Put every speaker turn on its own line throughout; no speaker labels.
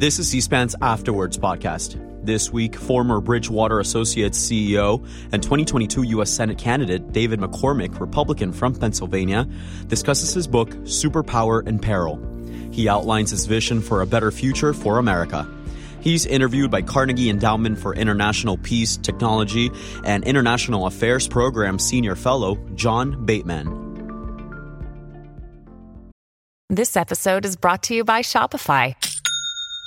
This is C SPAN's Afterwards podcast. This week, former Bridgewater Associates CEO and 2022 U.S. Senate candidate David McCormick, Republican from Pennsylvania, discusses his book, Superpower in Peril. He outlines his vision for a better future for America. He's interviewed by Carnegie Endowment for International Peace, Technology, and International Affairs Program Senior Fellow Jon Bateman.
This episode is brought to you by Shopify.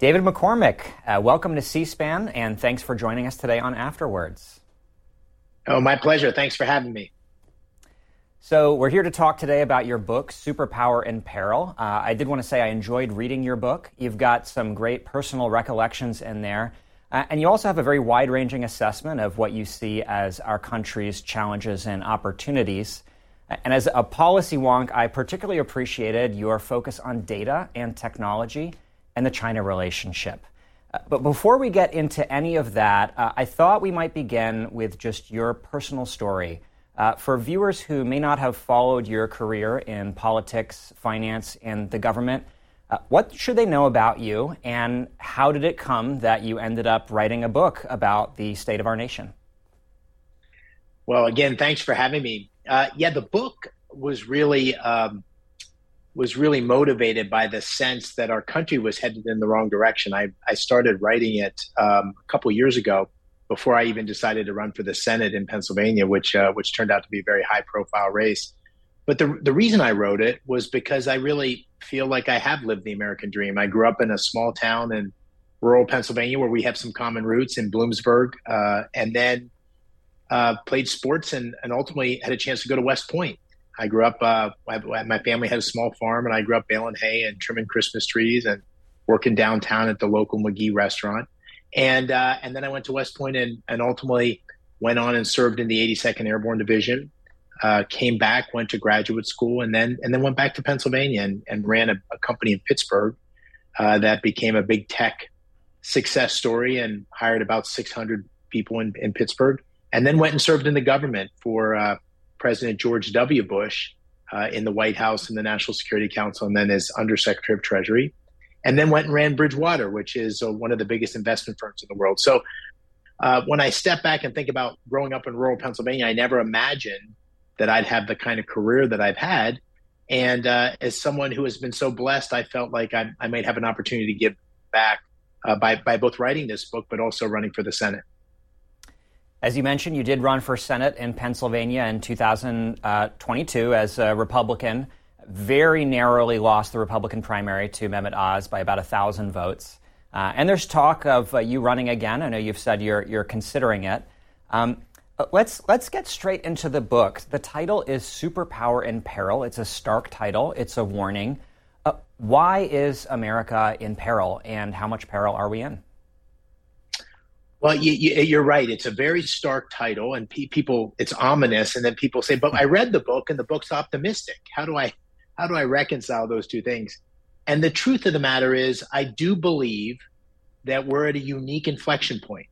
David McCormick, uh, welcome to C-SPAN, and thanks for joining us today on Afterwards.
Oh, my pleasure. Thanks for having me.
So, we're here to talk today about your book, Superpower in Peril. Uh, I did want to say I enjoyed reading your book. You've got some great personal recollections in there. Uh, and you also have a very wide ranging assessment of what you see as our country's challenges and opportunities. And as a policy wonk, I particularly appreciated your focus on data and technology and the China relationship. Uh, but before we get into any of that, uh, I thought we might begin with just your personal story. Uh, for viewers who may not have followed your career in politics, finance, and the government, uh, what should they know about you, and how did it come that you ended up writing a book about the state of our nation?
Well, again, thanks for having me. Uh, yeah, the book was really um, was really motivated by the sense that our country was headed in the wrong direction. I, I started writing it um, a couple years ago before I even decided to run for the Senate in Pennsylvania, which uh, which turned out to be a very high profile race. But the the reason I wrote it was because I really feel like I have lived the American dream. I grew up in a small town in rural Pennsylvania where we have some common roots in Bloomsburg, uh, and then uh, played sports and, and ultimately had a chance to go to West Point I grew up. Uh, my family had a small farm, and I grew up baling hay and trimming Christmas trees and working downtown at the local McGee restaurant. And uh, and then I went to West Point and, and ultimately went on and served in the 82nd Airborne Division. Uh, came back, went to graduate school, and then and then went back to Pennsylvania and, and ran a, a company in Pittsburgh uh, that became a big tech success story and hired about 600 people in, in Pittsburgh. And then went and served in the government for uh, President George W. Bush uh, in the White House and the National Security Council, and then as Undersecretary of Treasury, and then went and ran Bridgewater, which is uh, one of the biggest investment firms in the world. So uh, when I step back and think about growing up in rural Pennsylvania, I never imagined that I'd have the kind of career that I've had. And uh, as someone who has been so blessed, I felt like I, I might have an opportunity to give back uh, by, by both writing this book, but also running for the Senate.
As you mentioned, you did run for Senate in Pennsylvania in 2022 as a Republican. Very narrowly lost the Republican primary to Mehmet Oz by about a thousand votes. Uh, and there's talk of uh, you running again. I know you've said you're you're considering it. Um, let's let's get straight into the book. The title is "Superpower in Peril." It's a stark title. It's a warning. Uh, why is America in peril, and how much peril are we in?
Well, you, are right. It's a very stark title, and pe- people it's ominous. And then people say, "But I read the book, and the book's optimistic." How do I how do I reconcile those two things? And the truth of the matter is, I do believe that we're at a unique inflection point,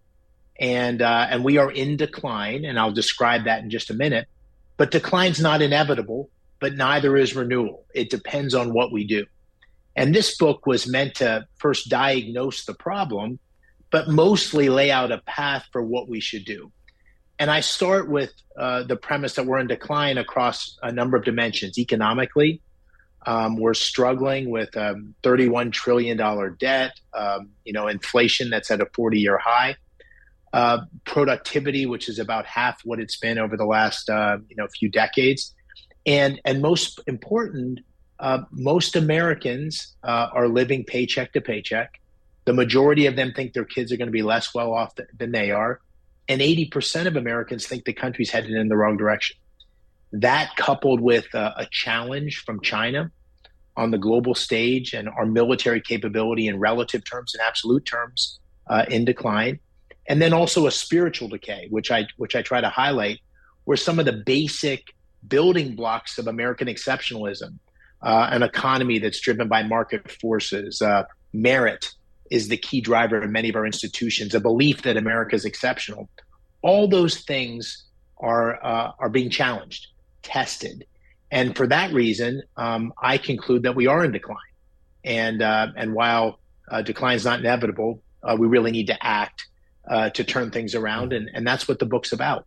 and uh, and we are in decline. And I'll describe that in just a minute. But decline's not inevitable, but neither is renewal. It depends on what we do. And this book was meant to first diagnose the problem but mostly lay out a path for what we should do. And I start with uh, the premise that we're in decline across a number of dimensions. Economically, um, we're struggling with um, $31 trillion debt, um, you know, inflation that's at a 40 year high. Uh, productivity, which is about half what it's been over the last uh, you know few decades, and and most important, uh, most Americans uh, are living paycheck to paycheck. The majority of them think their kids are going to be less well off th- than they are. And 80% of Americans think the country's headed in the wrong direction. That coupled with uh, a challenge from China on the global stage and our military capability in relative terms and absolute terms uh, in decline, and then also a spiritual decay, which I which I try to highlight, where some of the basic building blocks of American exceptionalism, uh, an economy that's driven by market forces, uh, merit is the key driver in many of our institutions, a belief that America is exceptional. All those things are uh, are being challenged, tested, and for that reason, um, I conclude that we are in decline. And uh, and while uh, decline is not inevitable, uh, we really need to act uh, to turn things around, and, and that's what the book's about.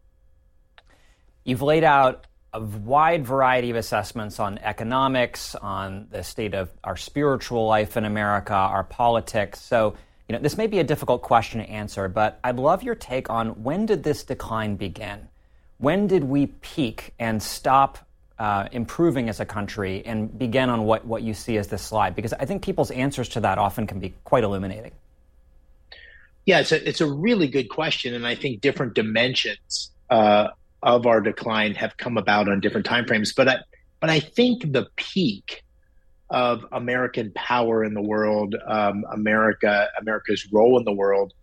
You've laid out a wide variety of assessments on economics, on the state of our spiritual life in America, our politics. So, you know, this may be a difficult question to answer, but I'd love your take on when did this decline begin? When did we peak and stop uh, improving as a country and begin on what, what you see as this slide? Because I think people's answers to that often can be quite illuminating.
Yeah, it's a, it's a really good question. And I think different dimensions uh, of our decline have come about on different timeframes. But I, but I think the peak of American power in the world, um, America, America's role in the world,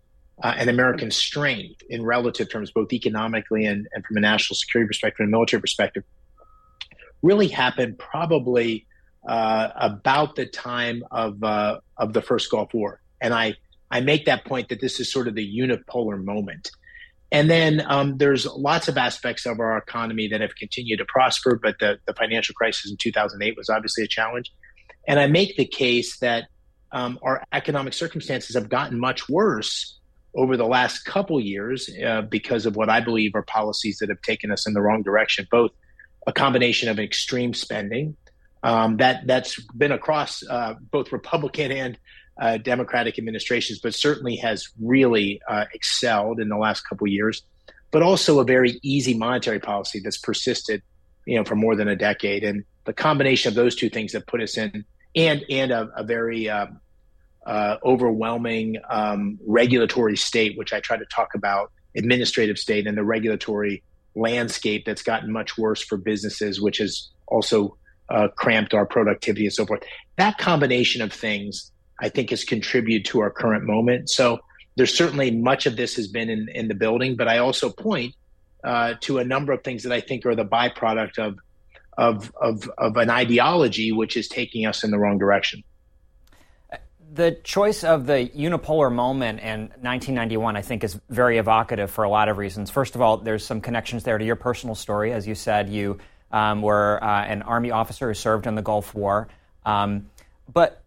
uh, and American strength in relative terms, both economically and, and from a national security perspective and military perspective, really happened probably uh, about the time of uh, of the first Gulf War. And I I make that point that this is sort of the unipolar moment. And then um, there's lots of aspects of our economy that have continued to prosper, but the, the financial crisis in 2008 was obviously a challenge. And I make the case that um, our economic circumstances have gotten much worse over the last couple years uh, because of what I believe are policies that have taken us in the wrong direction, both a combination of extreme spending um, that that's been across uh, both Republican and uh, Democratic administrations, but certainly has really uh, excelled in the last couple years. But also a very easy monetary policy that's persisted, you know, for more than a decade. And the combination of those two things have put us in, and and a, a very uh, uh overwhelming um, regulatory state, which I try to talk about, administrative state, and the regulatory landscape that's gotten much worse for businesses, which has also uh, cramped our productivity and so forth. That combination of things I think has contributed to our current moment. So there's certainly much of this has been in, in the building, but I also point uh, to a number of things that I think are the byproduct of, of, of, of an ideology which is taking us in the wrong direction.
The choice of the unipolar moment in 1991, I think, is very evocative for a lot of reasons. First of all, there's some connections there to your personal story. As you said, you um, were uh, an Army officer who served in the Gulf War. Um, but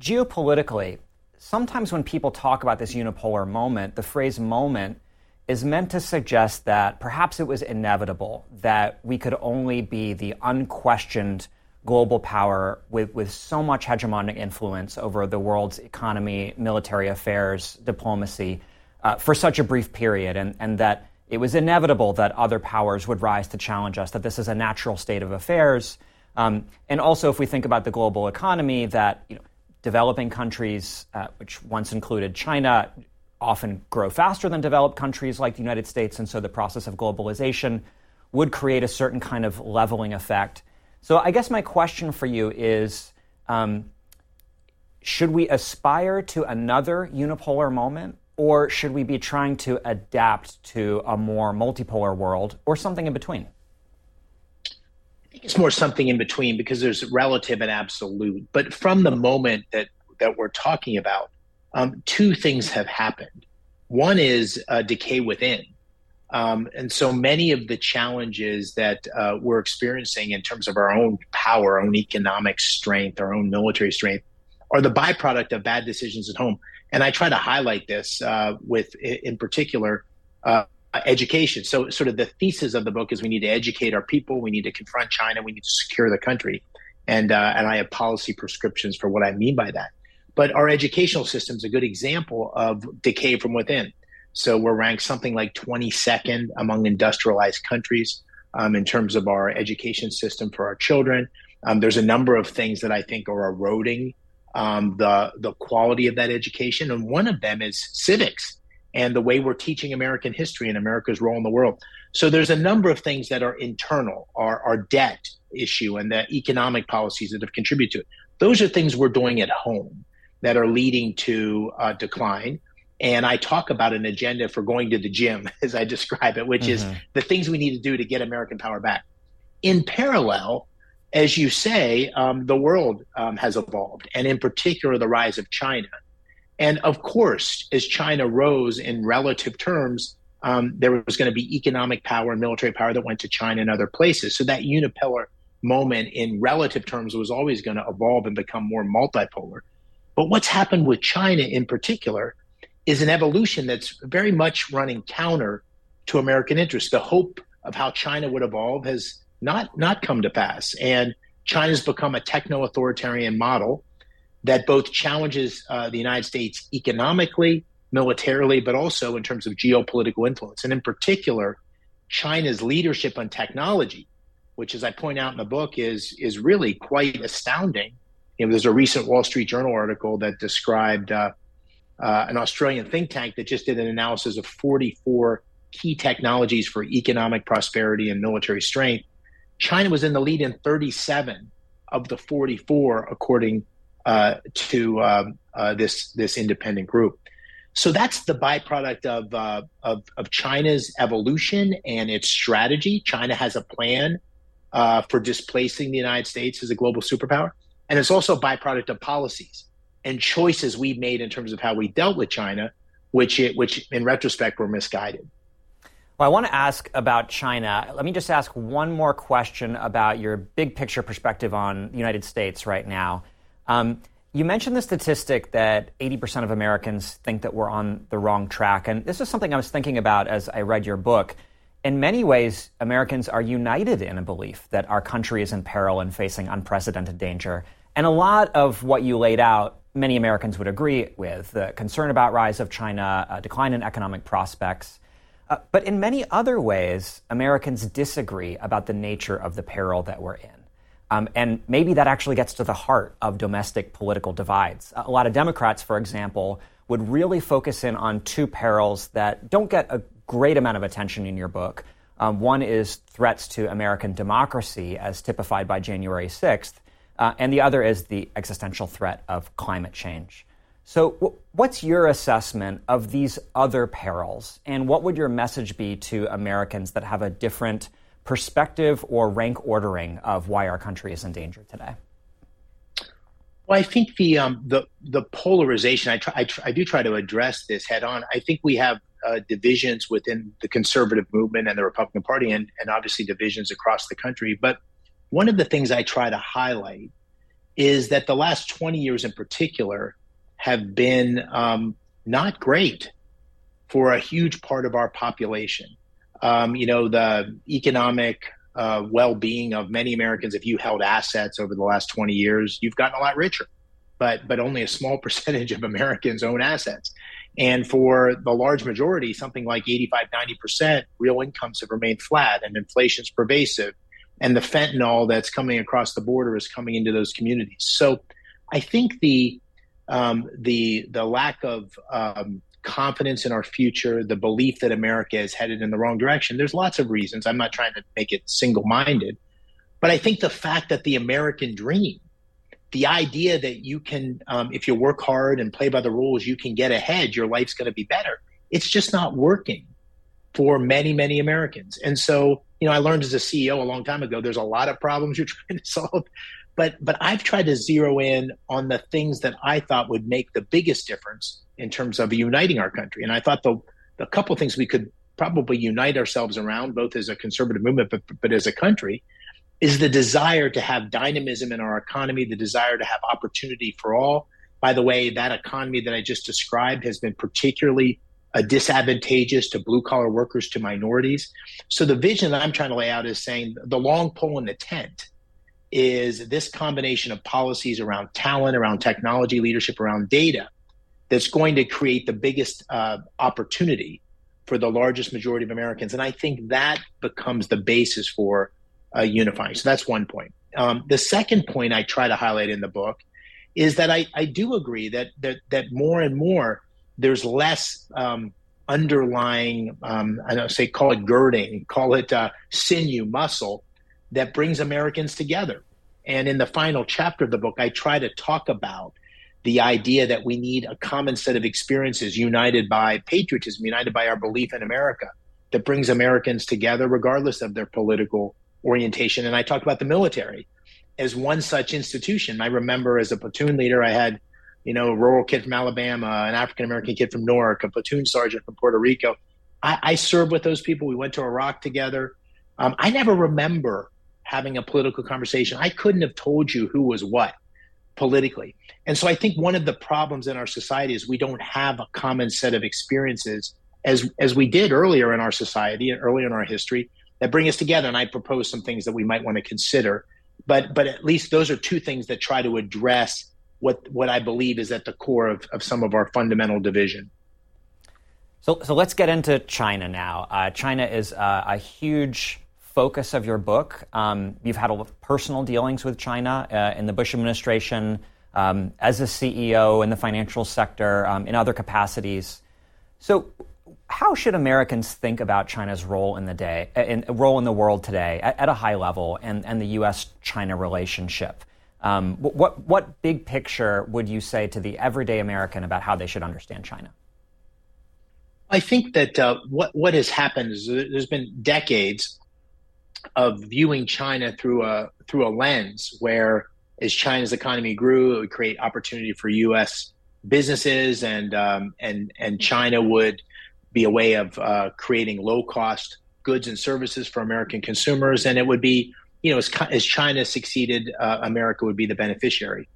geopolitically, sometimes when people talk about this unipolar moment, the phrase moment is meant to suggest that perhaps it was inevitable that we could only be the unquestioned global power with, with so much hegemonic influence over the world's economy, military affairs, diplomacy uh, for such a brief period, and, and that it was inevitable that other powers would rise to challenge us, that this is a natural state of affairs. Um, and also, if we think about the global economy, that you know, developing countries, uh, which once included China, often grow faster than developed countries like the United States, and so the process of globalization would create a certain kind of leveling effect. So, I guess my question for you is um, should we aspire to another unipolar moment, or should we be trying to adapt to a more multipolar world, or something in between?
Think it's more something in between because there's relative and absolute. But from the moment that that we're talking about, um, two things have happened. One is uh, decay within. Um, and so many of the challenges that uh, we're experiencing in terms of our own power, our own economic strength, our own military strength, are the byproduct of bad decisions at home. And I try to highlight this uh, with, in particular, uh, education. So, sort of the thesis of the book is we need to educate our people, we need to confront China, we need to secure the country, and uh, and I have policy prescriptions for what I mean by that. But our educational system is a good example of decay from within. So we're ranked something like 22nd among industrialized countries um, in terms of our education system for our children. Um, there's a number of things that I think are eroding um, the the quality of that education, and one of them is civics and the way we're teaching American history and America's role in the world. So there's a number of things that are internal, our, our debt issue and the economic policies that have contributed to it. Those are things we're doing at home that are leading to uh, decline. And I talk about an agenda for going to the gym, as I describe it, which mm-hmm. is the things we need to do to get American power back. In parallel, as you say, um, the world um, has evolved, and in particular, the rise of China. And of course, as China rose in relative terms, um, there was going to be economic power and military power that went to China and other places. So that unipolar moment in relative terms was always going to evolve and become more multipolar. But what's happened with China in particular is an evolution that's very much running counter to American interests. The hope of how China would evolve has not not come to pass, and China's become a techno-authoritarian model that both challenges uh, the United States economically, militarily, but also in terms of geopolitical influence, and in particular, China's leadership on technology, which, as I point out in the book, is is really quite astounding. You know, there's a recent Wall Street Journal article that described uh, uh, an Australian think tank that just did an analysis of 44 key technologies for economic prosperity and military strength. China was in the lead in 37 of the 44, according uh, to um, uh, this this independent group. So that's the byproduct of, uh, of, of China's evolution and its strategy. China has a plan uh, for displacing the United States as a global superpower, and it's also a byproduct of policies and choices we've made in terms of how we dealt with China, which it, which in retrospect were misguided.
Well, I want to ask about China. Let me just ask one more question about your big picture perspective on the United States right now. Um, you mentioned the statistic that 80% of Americans think that we're on the wrong track. And this is something I was thinking about as I read your book. In many ways, Americans are united in a belief that our country is in peril and facing unprecedented danger. And a lot of what you laid out, many Americans would agree with the concern about rise of China, a decline in economic prospects. Uh, but in many other ways, Americans disagree about the nature of the peril that we're in. Um, and maybe that actually gets to the heart of domestic political divides. A lot of Democrats, for example, would really focus in on two perils that don't get a great amount of attention in your book. Um, one is threats to American democracy, as typified by January 6th, uh, and the other is the existential threat of climate change. So, w- what's your assessment of these other perils, and what would your message be to Americans that have a different perspective or rank ordering of why our country is in danger today?
Well, I think the um, the the polarization. I try, I, I do try to address this head on. I think we have uh, divisions within the conservative movement and the Republican Party, and and obviously divisions across the country. But one of the things I try to highlight is that the last twenty years, in particular, have been um, not great for a huge part of our population um, you know, the economic uh, well-being of many Americans. If you held assets over the last 20 years, you've gotten a lot richer, but but only a small percentage of Americans own assets. And for the large majority, something like 85, 90%, real incomes have remained flat and inflation's pervasive. And the fentanyl that's coming across the border is coming into those communities. So I think the um, the the lack of um, confidence in our future, the belief that America is headed in the wrong direction. There's lots of reasons. I'm not trying to make it single minded. But I think the fact that the American dream, the idea that you can, um, if you work hard and play by the rules, you can get ahead, your life's going to be better. It's just not working for many, many Americans. And so, you know, I learned as a CEO a long time ago, there's a lot of problems you're trying to solve. But, but I've tried to zero in on the things that I thought would make the biggest difference in terms of uniting our country. And I thought the, the couple things we could probably unite ourselves around, both as a conservative movement, but, but as a country, is the desire to have dynamism in our economy, the desire to have opportunity for all. By the way, that economy that I just described has been particularly disadvantageous to blue collar workers, to minorities. So the vision that I'm trying to lay out is saying the long pole in the tent is this combination of policies around talent, around technology leadership, around data that's going to create the biggest uh, opportunity for the largest majority of Americans. And I think that becomes the basis for uh, unifying. So that's one point. Um, the second point I try to highlight in the book is that I, I do agree that, that that more and more there's less um, underlying um, I don't say call it girding, call it uh, sinew muscle that brings Americans together. And in the final chapter of the book, I try to talk about the idea that we need a common set of experiences united by patriotism, united by our belief in America, that brings Americans together regardless of their political orientation. And I talked about the military as one such institution. I remember as a platoon leader, I had, you know, a rural kid from Alabama, an African American kid from Newark, a platoon sergeant from Puerto Rico. I, I served with those people. We went to Iraq together. Um, I never remember having a political conversation. I couldn't have told you who was what politically. And so I think one of the problems in our society is we don't have a common set of experiences as as we did earlier in our society, and earlier in our history, that bring us together. And I propose some things that we might want to consider. But but at least those are two things that try to address what what I believe is at the core of, of some of our fundamental division.
So so let's get into China now. Uh, China is uh, a huge focus of your book. Um, you've had a lot of personal dealings with China uh, in the Bush administration, um, as a CEO in the financial sector, um, in other capacities. So, how should Americans think about China's role in the day, uh, in, role in the world today, at, at a high level, and, and the U.S.-China relationship? Um, what what big picture would you say to the everyday American about how they should understand China?
I think that uh, what what has happened is there's been decades of viewing China through a through a lens where as China's economy grew, it would create opportunity for U.S. businesses, and um, and and China would be a way of uh, creating low cost goods and services for American consumers, and it would be you know as, as China succeeded, uh, America would be the beneficiary.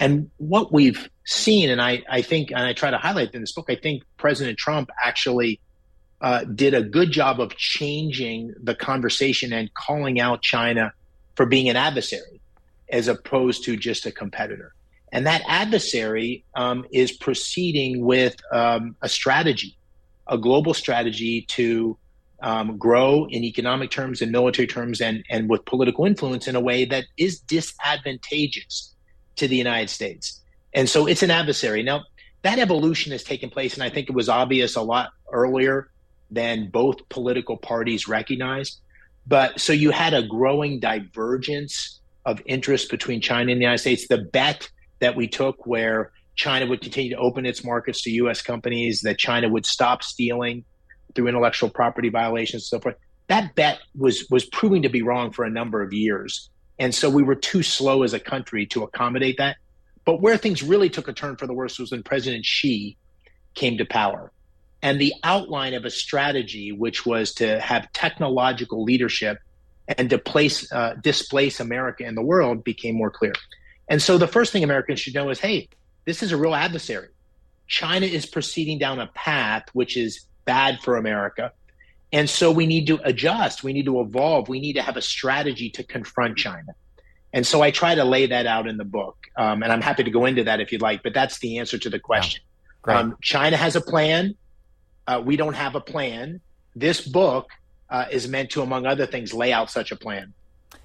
And what we've seen, and I, I think, and I try to highlight in this book, I think President Trump actually uh, did a good job of changing the conversation and calling out China for being an adversary as opposed to just a competitor. And that adversary um, is proceeding with um, a strategy, a global strategy to um, grow in economic terms and military terms and, and with political influence in a way that is disadvantageous to the United States. And so it's an adversary. Now, that evolution has taken place, and I think it was obvious a lot earlier than both political parties recognized. But so you had a growing divergence of interest between China and the United States. The bet that we took, where China would continue to open its markets to U.S. companies, that China would stop stealing through intellectual property violations and so forth, that bet was was proving to be wrong for a number of years. And so we were too slow as a country to accommodate that. But where things really took a turn for the worse was when President Xi came to power and the outline of a strategy, which was to have technological leadership and to place, uh, displace America in the world, became more clear. And so the first thing Americans should know is hey, this is a real adversary. China is proceeding down a path which is bad for America. And so we need to adjust, we need to evolve, we need to have a strategy to confront China. And so I try to lay that out in the book. Um, and I'm happy to go into that if you'd like, but that's the answer to the question. Yeah, um, China has a plan uh, we don't have a plan. This book uh, is meant to, among other things, lay out such a plan.
I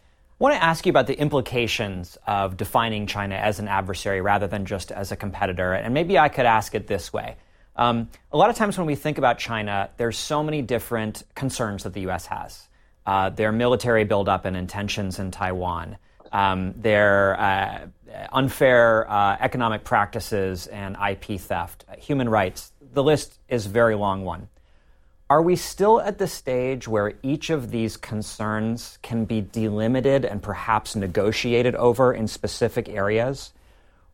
want to ask you about the implications of defining China as an adversary rather than just as a competitor. And maybe I could ask it this way. Um, a lot of times when we think about China, there's so many different concerns that the U.S. has. Uh, their military buildup and intentions in Taiwan, um, their uh, unfair uh, economic practices and IP theft, human rights, the list is a very long one. Are we still at the stage where each of these concerns can be delimited and perhaps negotiated over in specific areas?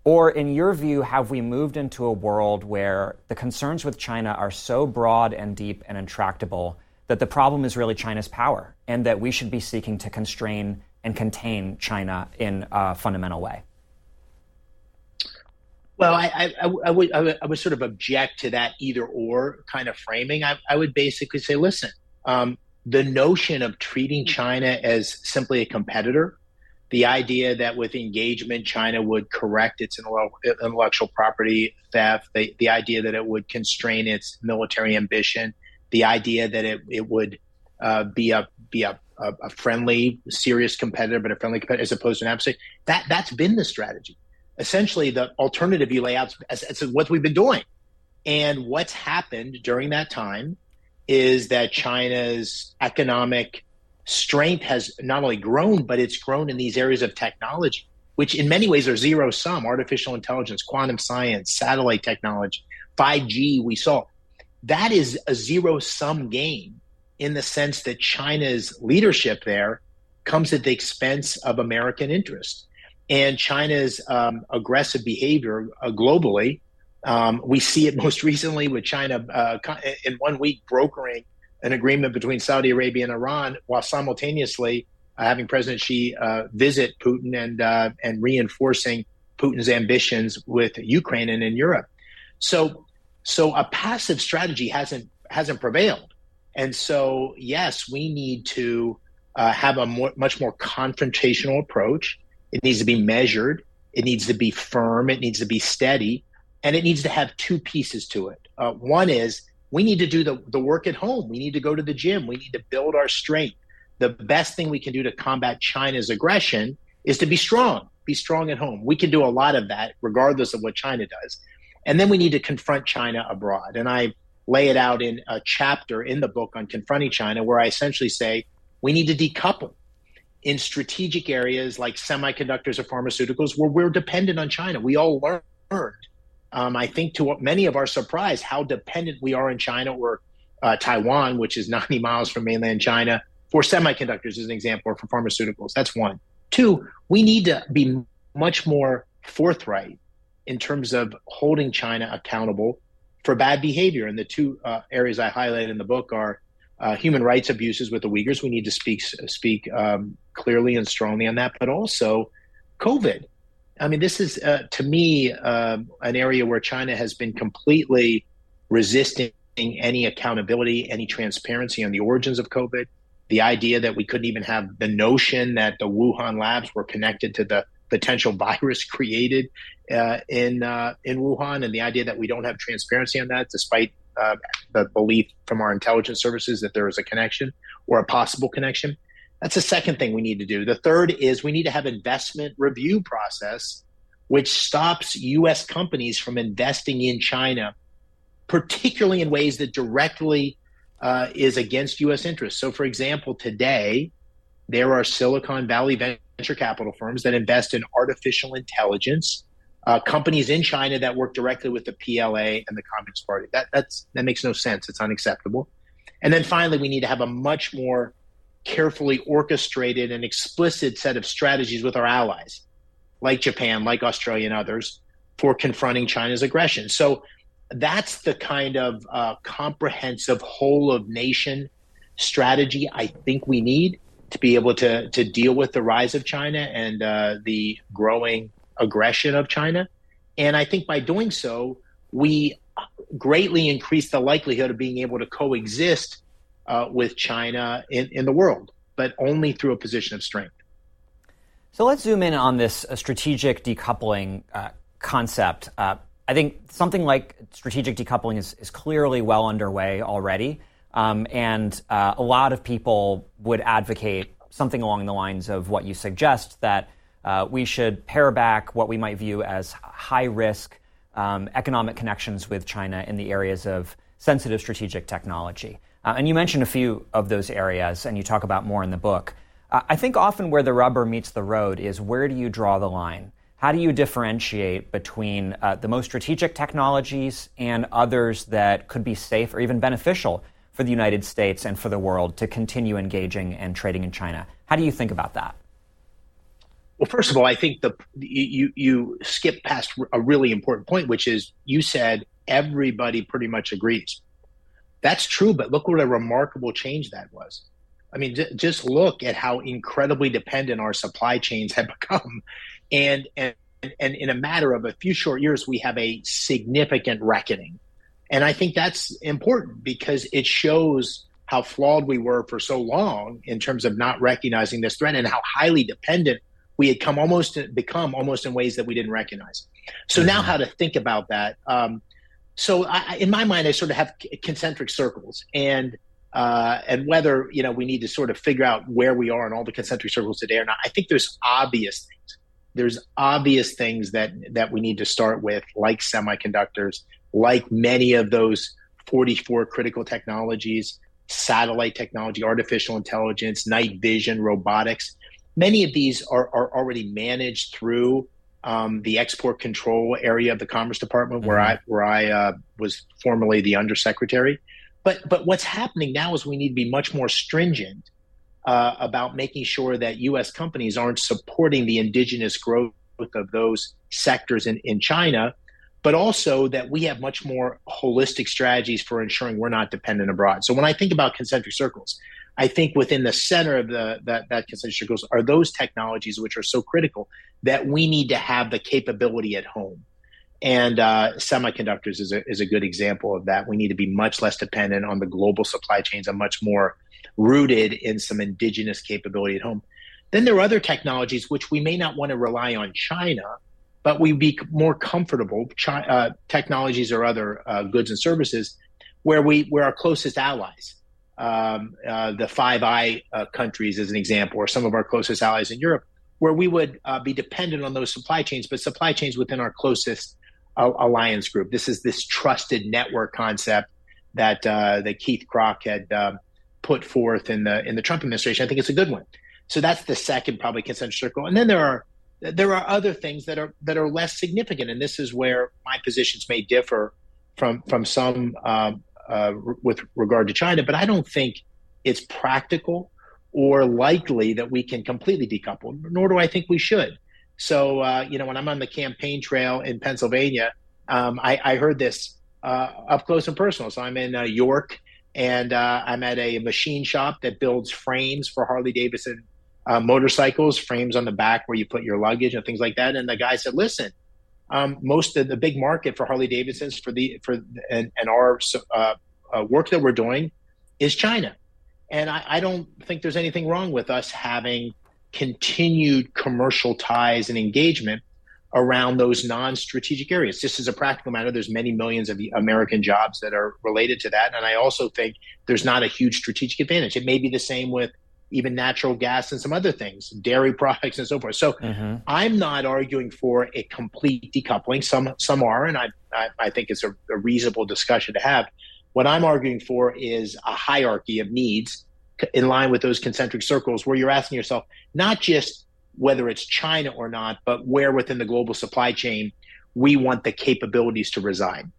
Or, in your view, have we moved into a world where the concerns with China are so broad and deep and intractable that the problem is really China's power and that we should be seeking to constrain and contain China in a fundamental way?
Well, I, I, I, would, I, would, I would sort of object to that either or kind of framing. I, I would basically say, listen, um, the notion of treating China as simply a competitor, the idea that with engagement, China would correct its intellectual property theft, the, the idea that it would constrain its military ambition, the idea that it, it would uh, be a be a, a, friendly, serious competitor, but a friendly competitor as opposed to an adversary. That that's been the strategy essentially the alternative you lay out as, as what we've been doing. And what's happened during that time is that China's economic strength has not only grown, but it's grown in these areas of technology. which in many ways are zero sum artificial intelligence, quantum science, satellite technology, 5G, we saw that is a zero sum game in the sense that China's leadership there comes at the expense of American interest. And China's um, aggressive behavior uh, globally, um, we see it most recently with China uh, in one week brokering an agreement between Saudi Arabia and Iran while simultaneously uh, having President Xi uh, visit Putin and uh, and reinforcing Putin's ambitions with Ukraine and in Europe. So, so a passive strategy hasn't hasn't prevailed, and so yes, we need to uh, have a more, much more confrontational approach. It needs to be measured. It needs to be firm. It needs to be steady, and it needs to have two pieces to it. Uh, one is we need to do the, the work at home. We need to go to the gym. We need to build our strength the best thing we can do to combat China's aggression is to be strong, be strong at home. We can do a lot of that regardless of what China does. And then we need to confront China abroad. And I lay it out in a chapter in the book on confronting China where I essentially say we need to decouple in strategic areas like semiconductors or pharmaceuticals where we're dependent on China. We all learned, um, I think, to many of our surprise, how dependent we are in China or uh, Taiwan, which is 90 miles from mainland China, for semiconductors as an example or for pharmaceuticals. That's one. Two, we need to be much more forthright in terms of holding China accountable for bad behavior. And the two uh, areas I highlight in the book are uh, human rights abuses with the Uyghurs. We need to speak speak um, clearly and strongly on that, but also COVID. I mean, this is uh, to me um, an area where China has been completely resisting any accountability, any transparency on the origins of COVID the idea that we couldn't even have the notion that the Wuhan labs were connected to the potential virus created uh, in uh, in Wuhan, and the idea that we don't have transparency on that, despite uh, the belief from our intelligence services that there is a connection or a possible connection. That's the second thing we need to do. The third is we need to have investment review process, which stops U.S. companies from investing in China, particularly in ways that directly uh, is against U.S. interests. So, for example, today there are Silicon Valley venture capital firms that invest in artificial intelligence. Uh, companies in China that work directly with the PLA and the Communist Party. That that's that makes no sense. It's unacceptable. And then finally, we need to have a much more carefully orchestrated and explicit set of strategies with our allies, like Japan, like Australia, and others, for confronting China's aggression. So that's the kind of uh, comprehensive whole of nation strategy I think we need to be able to to deal with the rise of China and uh, the growing aggression of China. And I think by doing so, we greatly increase the likelihood of being able to coexist uh, with China in, in the world, but only through a position of strength.
So let's zoom in on this uh, strategic decoupling uh, concept. Uh, I think something like strategic decoupling is, is clearly well underway already. Um, and uh, a lot of people would advocate something along the lines of what you suggest that uh, we should pare back what we might view as high risk um, economic connections with China in the areas of sensitive strategic technology. Uh, and you mentioned a few of those areas, and you talk about more in the book. Uh, I think often where the rubber meets the road is where do you draw the line? How do you differentiate between uh, the most strategic technologies and others that could be safe or even beneficial for the United States and for the world to continue engaging and trading in China? How do you think about that?
Well, first of all, I think the you you skip past a really important point, which is you said everybody pretty much agrees. That's true, but look what a remarkable change that was. I mean, j- just look at how incredibly dependent our supply chains have become and and and in a matter of a few short years, we have a significant reckoning. And I think that's important because it shows how flawed we were for so long in terms of not recognizing this threat and how highly dependent we had come almost become almost in ways that we didn't recognize. So mm-hmm. now how to think about that. Um, so I, in my mind, I sort of have concentric circles and uh, and whether you know we need to sort of figure out where we are in all the concentric circles today or not. I think there's obvious things there's obvious things that that we need to start with, like semiconductors, like many of those 44 critical technologies, satellite technology, artificial intelligence, night vision, robotics. Many of these are, are already managed through um, the export control area of the Commerce Department, mm-hmm. where I where I uh, was formerly the undersecretary. But but what's happening now is we need to be much more stringent uh, about making sure that U.S. companies aren't supporting the indigenous growth of those sectors in, in China, but also that we have much more holistic strategies for ensuring we're not dependent abroad. So when I think about concentric circles, I think within the center of the that, that concentric circles are those technologies which are so critical that we need to have the capability at home. And uh, semiconductors is a, is a good example of that. We need to be much less dependent on the global supply chains and much more rooted in some indigenous capability at home. Then there are other technologies which we may not want to rely on China, but we'd be more comfortable. Chi- uh, technologies or other uh, goods and services where we we're our closest allies. Um, uh, the Five Eyes uh, countries, as an example, or some of our closest allies in Europe, where we would uh, be dependent on those supply chains, but supply chains within our closest uh, alliance group. This is this trusted network concept that that Keith Krach had um, put forth in the in the Trump administration. I think it's a good one. So that's the second probably concentric circle. And then there are there are other things that are that are less significant, and this is where my positions may differ from from some um, uh, with regard to China. But I don't think it's practical or likely that we can completely decouple. Nor do I think we should. So uh, you know, when I'm on the campaign trail in Pennsylvania, um, I, I, heard this uh, up close and personal. So I'm in uh, York and uh, I'm at a machine shop that builds frames for Harley Davidson uh, motorcycles, frames on the back where you put your luggage and things like that. And the guy said, "Listen, um, most of the big market for Harley Davidsons for the for and, and our uh, uh, work that we're doing is China, and I, I don't think there's anything wrong with us having continued commercial ties and engagement." around those non-strategic areas. Just as a practical matter, there's many millions of American jobs that are related to that, and I also think there's not a huge strategic advantage. It may be the same with even natural gas and some other things, dairy products and so forth. So mm-hmm. I'm not arguing for a complete decoupling. Some some are, and I I, I think it's a, a reasonable discussion to have. What I'm arguing for is a hierarchy of needs in line with those concentric circles, where you're asking yourself not just whether it's China or not, but where within the global supply chain we want the capabilities to reside.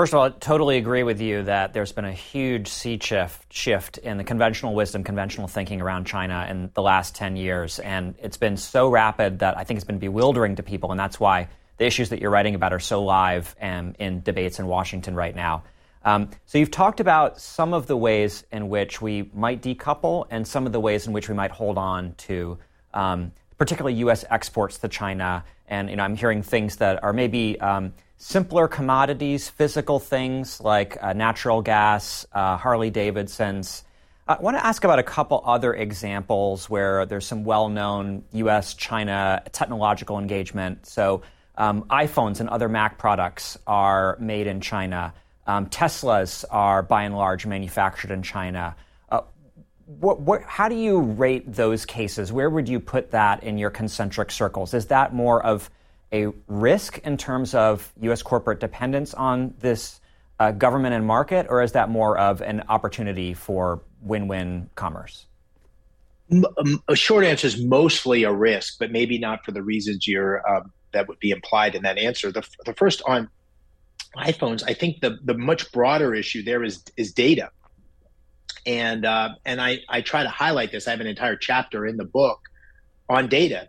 First of all, I totally agree with you that there's been a huge sea shift, shift in the conventional wisdom, conventional thinking around China in the last 10 years. And it's been so rapid that I think it's been bewildering to people. And that's why the issues that you're writing about are so live and in debates in Washington right now. Um, so you've talked about some of the ways in which we might decouple and some of the ways in which we might hold on to um, particularly U.S. exports to China. And you know, I'm hearing things that are maybe um, simpler commodities, physical things like uh, natural gas, uh, Harley Davidsons. I want to ask about a couple other examples where there's some well-known U.S. China technological engagement. So um, iPhones and other Mac products are made in China. Um, Teslas are by and large manufactured in China. Uh, what, what, how do you rate those cases? Where would you put that in your concentric circles? Is that more of a risk in terms of U.S. corporate dependence on this uh, government and market, or is that more of an opportunity for win win commerce?
A short answer is mostly a risk, but maybe not for the reasons you're um, that would be implied in that answer. The, the first on iPhones, I think the the much broader issue there is is data, and uh, and I I try to highlight this. I have an entire chapter in the book on data,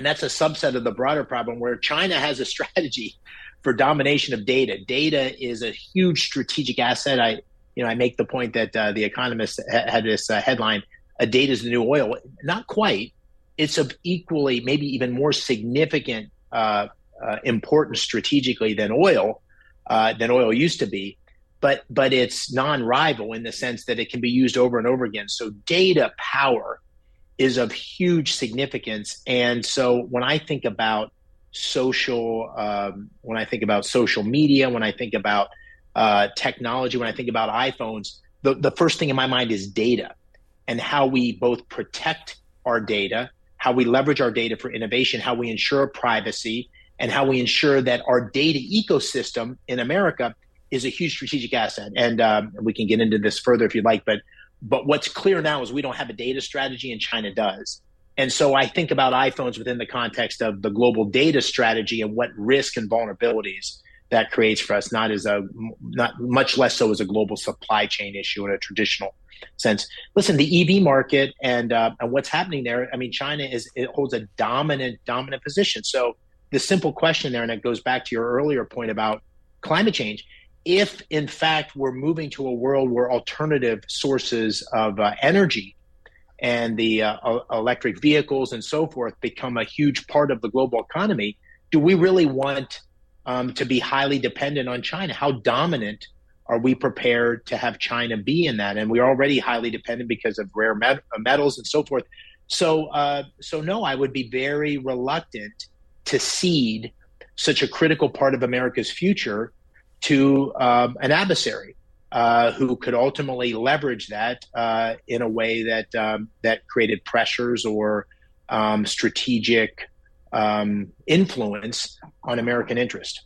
and that's a subset of the broader problem where China has a strategy for domination of data. Data is a huge strategic asset. I you know I make the point that uh, the Economist ha- had this uh, headline: "A data is the new oil." Not quite. It's of equally, maybe even more significant uh, uh, important strategically than oil uh, than oil used to be, but but it's non-rival in the sense that it can be used over and over again. So data power is of huge significance, and so when I think about social, um, when I think about social media, when I think about uh, technology, when I think about iPhones, the, the first thing in my mind is data and how we both protect our data, how we leverage our data for innovation, how we ensure privacy, and how we ensure that our data ecosystem in America is a huge strategic asset. And um, we can get into this further if you'd like, but but what's clear now is we don't have a data strategy, and China does. And so I think about iPhones within the context of the global data strategy and what risk and vulnerabilities that creates for us, not as a not much less so as a global supply chain issue in a traditional sense. Listen, the EV market and uh, and what's happening there. I mean, China is it holds a dominant dominant position. So the simple question there, and it goes back to your earlier point about climate change. If in fact we're moving to a world where alternative sources of uh, energy and the uh, electric vehicles and so forth become a huge part of the global economy, do we really want um, to be highly dependent on China? How dominant are we prepared to have China be in that? And we're already highly dependent because of rare met- metals and so forth. So, uh, so no, I would be very reluctant to cede such a critical part of America's future to um, an adversary uh, who could ultimately leverage that uh, in a way that um, that created pressures or um, strategic um, influence on American interest.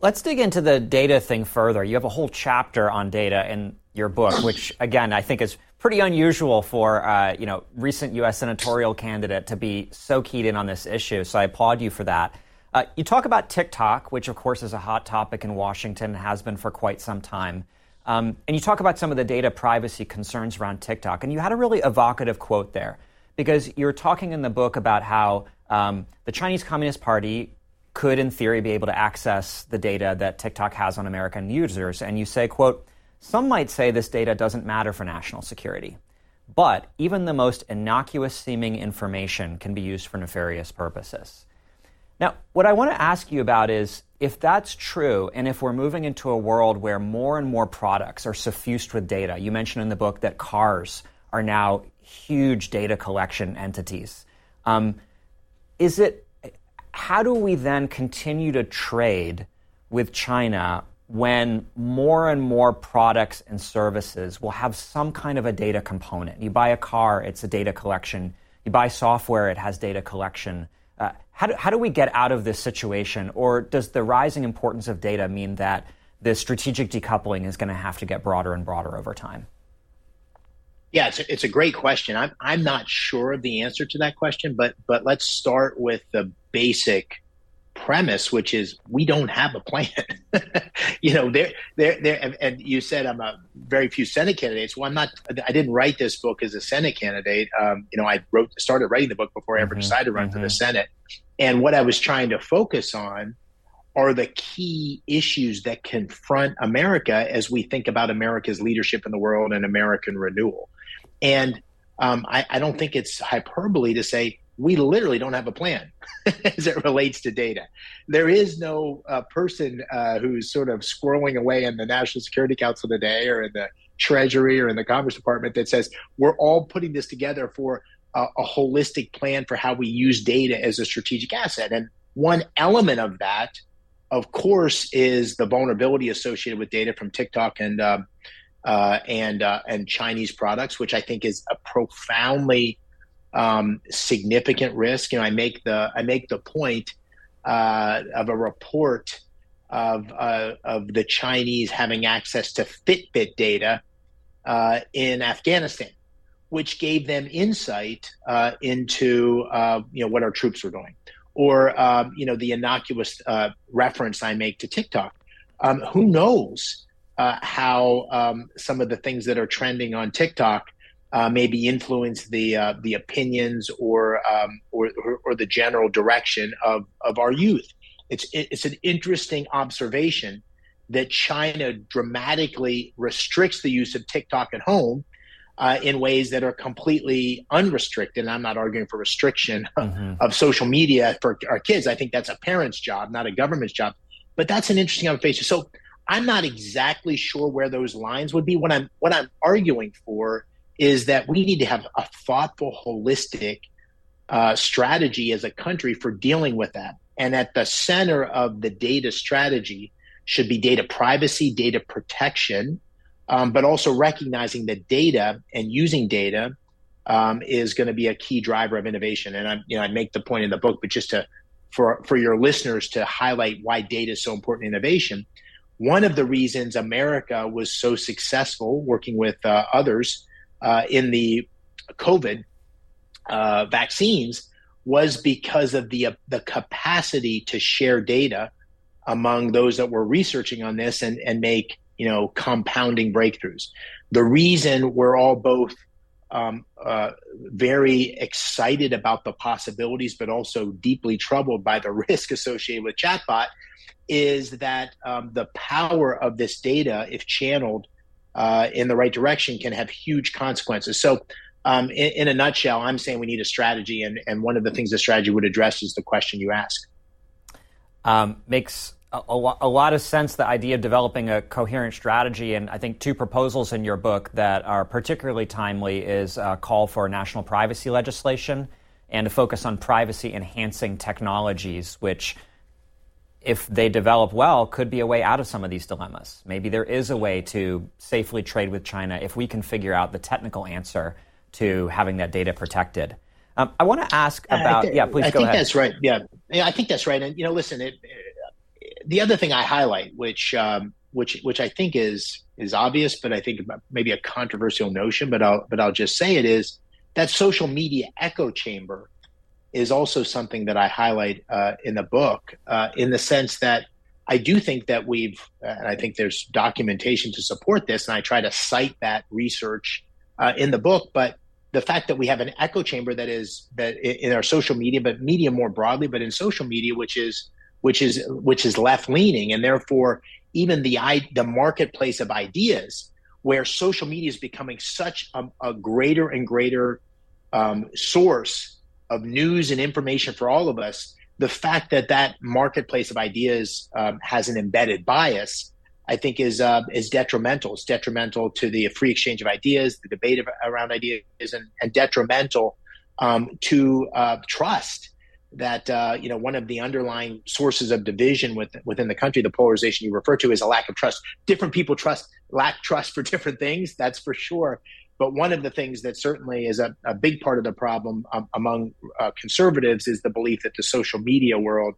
Let's dig into the data thing further. You have a whole chapter on data in your book, which again I think is pretty unusual for uh, you know recent U.S. senatorial candidate to be so keyed in on this issue. So I applaud you for that. Uh, you talk about TikTok, which of course is a hot topic in Washington, and has been for quite some time. Um, and you talk about some of the data privacy concerns around TikTok. And you had a really evocative quote there because you're talking in the book about how um, the Chinese Communist Party could, in theory, be able to access the data that TikTok has on American users. And you say, quote, some might say this data doesn't matter for national security. But even the most innocuous seeming information can be used for nefarious purposes. Now, what I want to ask you about is if that's true, and if we're moving into a world where more and more products are suffused with data, you mentioned in the book that cars are now huge data collection entities. Um, is it how do we then continue to trade with China when more and more products and services will have some kind of a data component? You buy a car, it's a data collection. You buy software, it has data collection. How, do, how do we get out of this situation? Or does the rising importance of data mean that the strategic decoupling is going to have to get broader and broader over time?
Yeah, it's a, it's a great question. I'm I'm not sure of the answer to that question, but but let's start with the basic premise, which is we don't have a plan. you know, there, there, there, and, you said I'm a very few Senate candidates. Well, I'm not. I didn't write this book as a Senate candidate. Um, you know, I wrote, started writing the book before I ever mm-hmm, decided to run mm-hmm. for the Senate. And what I was trying to focus on are the key issues that confront America as we think about America's leadership in the world and American renewal. And um, I, I, don't think it's hyperbole to say we literally don't have a plan as it relates to data. There is no uh, person uh, who's sort of squirreling away in the National Security Council today or in the Treasury or in the Commerce Department that says we're all putting this together for a, a holistic plan for how we use data as a strategic asset. And one element of that, of course, is the vulnerability associated with data from TikTok and um, uh, and uh, and Chinese products, which I think is a profoundly um, significant risk. You know, I make the I make the point uh, of a report of uh, of the Chinese having access to Fitbit data uh, in Afghanistan, which gave them insight uh, into you know what our troops were doing, or um, you know the innocuous reference I make to TikTok. Um, who knows? uh, how um, some of the things that are trending on TikTok uh, maybe influence the uh, the opinions or, um, or, or, or the general direction of of our youth. It's it's an interesting observation that China dramatically restricts the use of TikTok at home uh, in ways that are completely unrestricted. And I'm not arguing for restriction mm-hmm. of social media for our kids. I think that's a parent's job, not a government's job. But that's an interesting observation. So I'm not exactly sure where those lines would be. What I'm what I'm arguing for is that we need to have a thoughtful, holistic uh, strategy as a country for dealing with that. And at the center of the data strategy should be data privacy, data protection, um, but also recognizing that data and using data um, is going to be a key driver of innovation. And I, you know, I make the point in the book, but just to for for your listeners to highlight why data is so important in innovation one of the reasons America was so successful working with uh, others uh, in the COVID uh, vaccines was because of the uh, the capacity to share data among those that were researching on this and and make you know compounding breakthroughs. The reason we're all both um, uh, very excited about the possibilities, but also deeply troubled by the risk associated with chatbot, is that um, the power of this data, if channeled uh, in the right direction, can have huge consequences. So, um, in, in, a nutshell, I'm saying we need a strategy, and, and one of the things the strategy would address is the question you ask.
Um, makes a, a, lot of sense the idea of developing a coherent strategy. And I think two proposals in your book that are particularly timely is a call for national privacy legislation and a focus on privacy enhancing technologies, which, if they develop well, could be a way out of some of these dilemmas. Maybe there is a way to safely trade with China if we can figure out the technical answer to having that data protected. Um, I want to ask about. Th- yeah, please
I
go
ahead.
I think
that's right. Yeah. yeah, I think that's right. And you know, listen, it, the other thing I highlight, which um, which which I think is is obvious, but I think maybe a controversial notion, but I'll but I'll just say it is that social media echo chamber is also something that I highlight uh, in the book, uh, in the sense that I do think that we've, and I think there's documentation to support this, and I try to cite that research uh, in the book, but the fact that we have an echo chamber that is that in our social media, but media more broadly, but in social media, which is which is which is left leaning, and therefore even the the marketplace of ideas, where social media is becoming such a, a greater and greater um, source of news and information for all of us. The fact that that marketplace of ideas um, has an embedded bias, I think, is uh, is detrimental. It's detrimental to the free exchange of ideas, the debate around ideas, and, and detrimental um, to uh, trust that uh, you know one of the underlying sources of division with, within the country, the polarization you refer to, is a lack of trust. Different people trust lack trust for different things. That's for sure. But one of the things that certainly is a, a big part of the problem um, among uh, conservatives is the belief that the social media world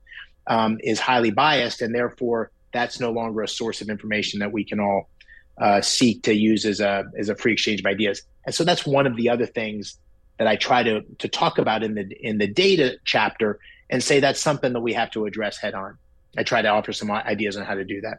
um, is highly biased, and therefore that's no longer a source of information that we can all uh, seek to use as a as a free exchange of ideas. And so that's one of the other things that I try to to talk about in the in the data chapter and say that's something that we have to address head on. I try to offer some ideas on how to do that.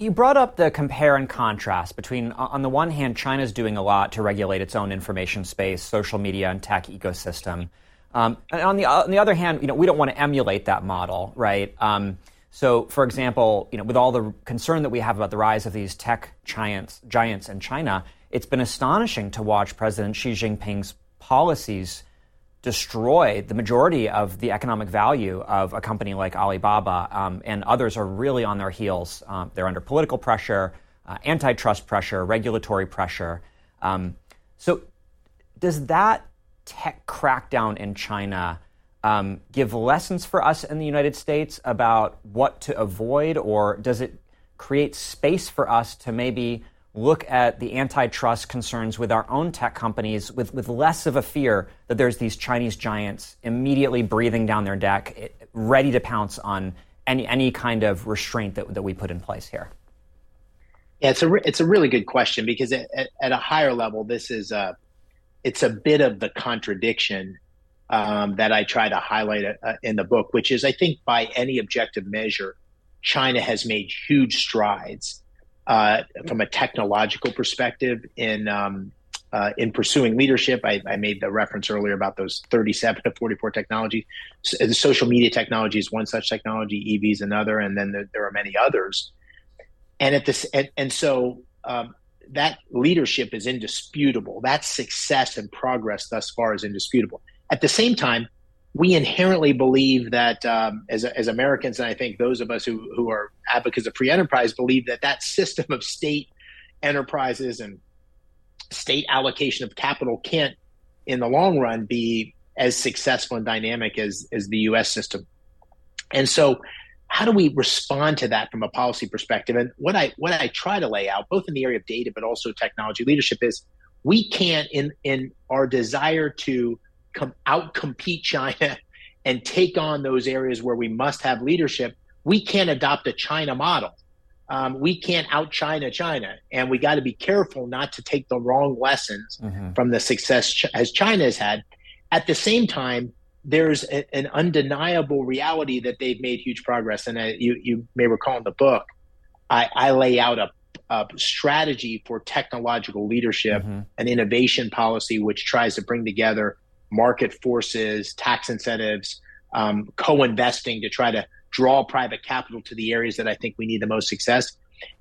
You brought up the compare and contrast between, on the one hand, China's doing a lot to regulate its own information space, social media, and tech ecosystem. Um, and on the, on the other hand, you know, we don't want to emulate that model, right? Um, so, for example, you know, with all the concern that we have about the rise of these tech giants, giants in China, it's been astonishing to watch President Xi Jinping's policies destroy the majority of the economic value of a company like Alibaba, um, and others are really on their heels. Um, they're under political pressure, uh, antitrust pressure, regulatory pressure. Um, so, does that tech crackdown in China um, give lessons for us in the United States about what to avoid, or does it create space for us to maybe look at the antitrust concerns with our own tech companies with, with less of a fear that there's these Chinese giants immediately breathing down their deck, ready to pounce on any, any kind of restraint that, that we put in place here?
Yeah, it's a, it's a really good question because at, at a higher level, this is a, it's a bit of the contradiction um, that I try to highlight uh, in the book, which is I think by any objective measure, China has made huge strides uh, from a technological perspective in um, uh, in pursuing leadership. I, I, made the reference earlier about those 37 to 44 technologies. So, the social media technology is one such technology, EVs another, and then there, there are many others. And at this, and, and so um, that leadership is indisputable. That success and progress thus far is indisputable. At the same time, we inherently believe that um, as, as Americans, and I think those of us who, who are advocates of free enterprise believe that that system of state enterprises and state allocation of capital can't, in the long run, be as successful and dynamic as, as the U.S. system. And so, how do we respond to that from a policy perspective? And what I what I try to lay out, both in the area of data but also technology leadership, is we can't in in our desire to come out compete China and take on those areas where we must have leadership, we can't adopt a China model um, we can't out China China, and we got to be careful not to take the wrong lessons mm-hmm. from the success ch- as China has had. At the same time, there's a, an undeniable reality that they've made huge progress, and uh, you you may recall in the book, I, I lay out a, a, strategy for technological leadership mm-hmm. and innovation policy, which tries to bring together market forces, tax incentives, um, co-investing to try to draw private capital to the areas that I think we need the most success.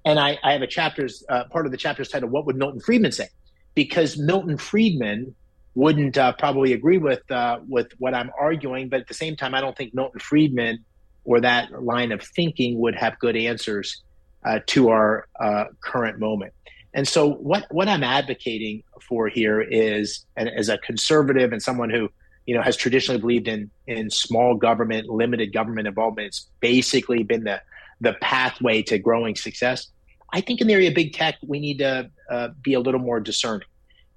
And I, I have a chapter's uh, part of the chapter's title, "What Would Milton Friedman Say?" Because Milton Friedman wouldn't uh, probably agree with uh, with what I'm arguing, but at the same time, I don't think Milton Friedman or that line of thinking would have good answers uh, to our uh, current moment. And so, what what I'm advocating for here is, and as a conservative and someone who you know, has traditionally believed in in small government, limited government involvement. It's basically been the the pathway to growing success. I think in the area of big tech, we need to uh, be a little more discerning,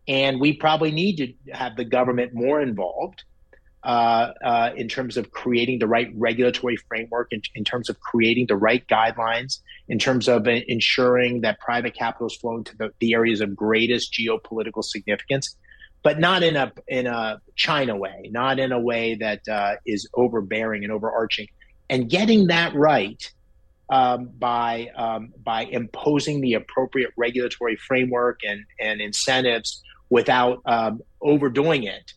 and we probably need to have the government more involved uh, uh, in terms of creating the right regulatory framework, in, in, terms of creating the right guidelines, in terms of uh, ensuring that private capital is flowing to the, the areas of greatest geopolitical significance but not in a in a China way, not in a way that uh, is overbearing and overarching. And getting that right um, by um, by imposing the appropriate regulatory framework and and incentives without um, overdoing it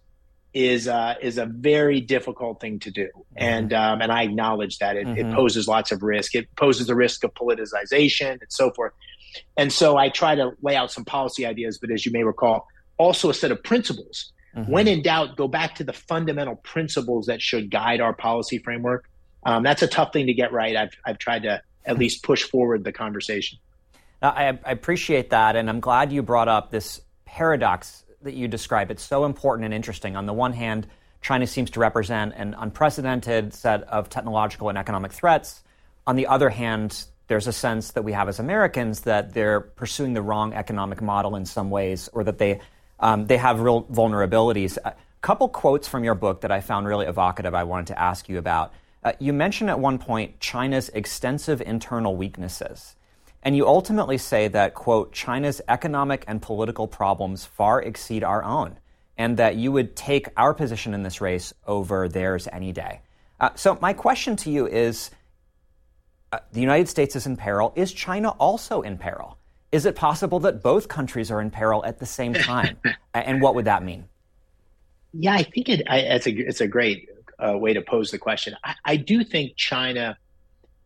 is uh, is a very difficult thing to do. Mm-hmm. And um, and I acknowledge that it, mm-hmm. it poses lots of risk. It poses the risk of politicization and so forth. And so I try to lay out some policy ideas, but as you may recall, also a set of principles. Mm-hmm. When in doubt, go back to the fundamental principles that should guide our policy framework. Um, that's a tough thing to get right. I've, I've tried to at least push forward the conversation.
I, I appreciate that, and I'm glad you brought up this paradox that you describe. It's so important and interesting. On the one hand, China seems to represent an unprecedented set of technological and economic threats. On the other hand, there's a sense that we have as Americans that they're pursuing the wrong economic model in some ways, or that they um, they have real vulnerabilities. A couple quotes from your book that I found really evocative I wanted to ask you about. Uh, you mention at one point China's extensive internal weaknesses. And you ultimately say that, quote, China's economic and political problems far exceed our own, and that you would take our position in this race over theirs any day. Uh, so, my question to you is uh, the United States is in peril. Is China also in peril? Is it possible that both countries are in peril at the same time? and what would that mean?
Yeah, I think it, I, it's, a, it's a great uh, way to pose the question. I, I, do think China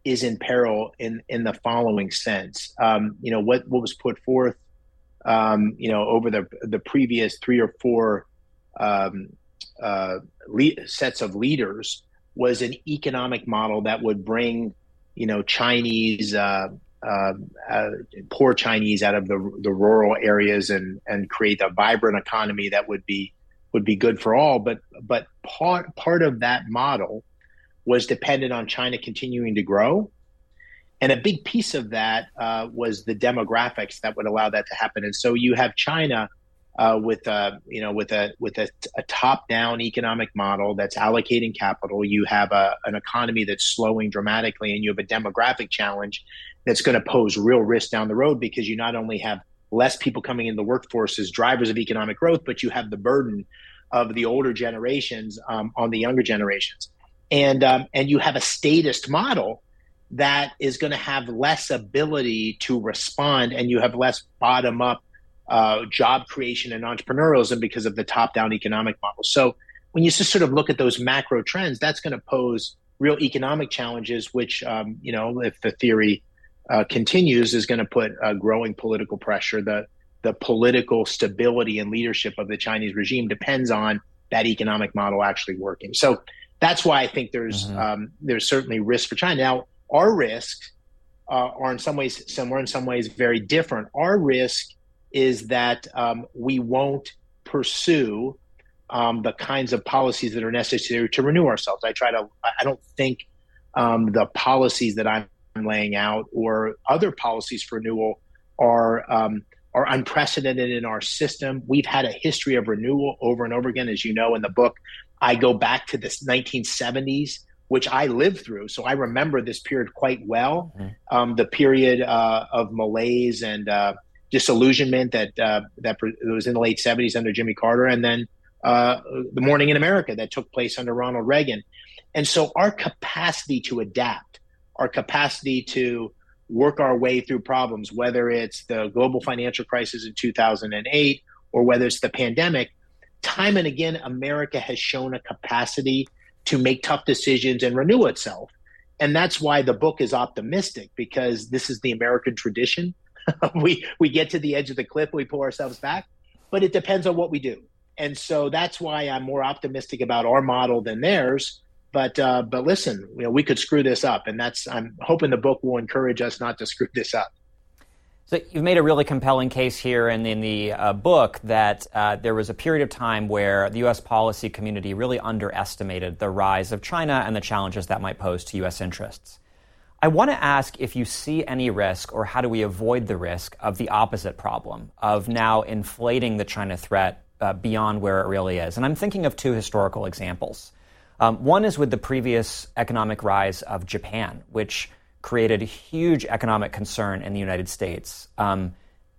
is in peril in, in the following sense. Um, you know, what, what was put forth, um, you know, over the, the previous three or four um, uh, le- sets of leaders was an economic model that would bring, you know, Chinese uh, uh, uh, poor Chinese out of the, the rural areas and and create a vibrant economy that would be would be good for all. But but part part of that model was dependent on China continuing to grow, and a big piece of that uh, was the demographics that would allow that to happen. And so you have China. Uh, with a you know with a with a, a top down economic model that's allocating capital, you have a, an economy that's slowing dramatically, and you have a demographic challenge that's going to pose real risk down the road because you not only have less people coming in the workforce as drivers of economic growth, but you have the burden of the older generations um, on the younger generations, and um, and you have a statist model that is going to have less ability to respond, and you have less bottom up uh, job creation and entrepreneurialism because of the top down economic model. So when you just sort of look at those macro trends, that's going to pose real economic challenges, which um, you know if the theory uh, continues is going to put uh, growing political pressure. The the political stability and leadership of the Chinese regime depends on that economic model actually working. So that's why I think there's mm-hmm. um, there's certainly risk for China. Now our risks uh, are in some ways similar, in some ways very different. Our risk is that um, we won't pursue um, the kinds of policies that are necessary to renew ourselves. I try to. I don't think um, the policies that I'm laying out or other policies for renewal are um, are unprecedented in our system. We've had a history of renewal over and over again, as you know in the book. I go back to the 1970s which I lived through. So I remember this period quite well. Mm-hmm. Um, the period uh, of malaise and uh, disillusionment that uh, that was in the late '70s under Jimmy Carter, and then uh, the morning in America that took place under Ronald Reagan. And so our capacity to adapt, our capacity to work our way through problems, whether it's the global financial crisis in 2008 or whether it's the pandemic, time and again, America has shown a capacity to make tough decisions and renew itself. And that's why the book is optimistic because this is the American tradition. we we get to the edge of the cliff, we pull ourselves back, but it depends on what we do. And so that's why I'm more optimistic about our model than theirs. But uh, but listen, you know, we could screw this up, and that's I'm hoping the book will encourage us not to screw this up.
So you've made a really compelling case here in, in the uh, book that uh, there was a period of time where the U.S. policy community really underestimated the rise of China and the challenges that might pose to U.S. interests. I want to ask if you see any risk, or how do we avoid the risk of the opposite problem of now inflating the China threat uh, beyond where it really is? And I'm thinking of two historical examples. Um, one is with the previous economic rise of Japan, which created huge economic concern in the United States. Um,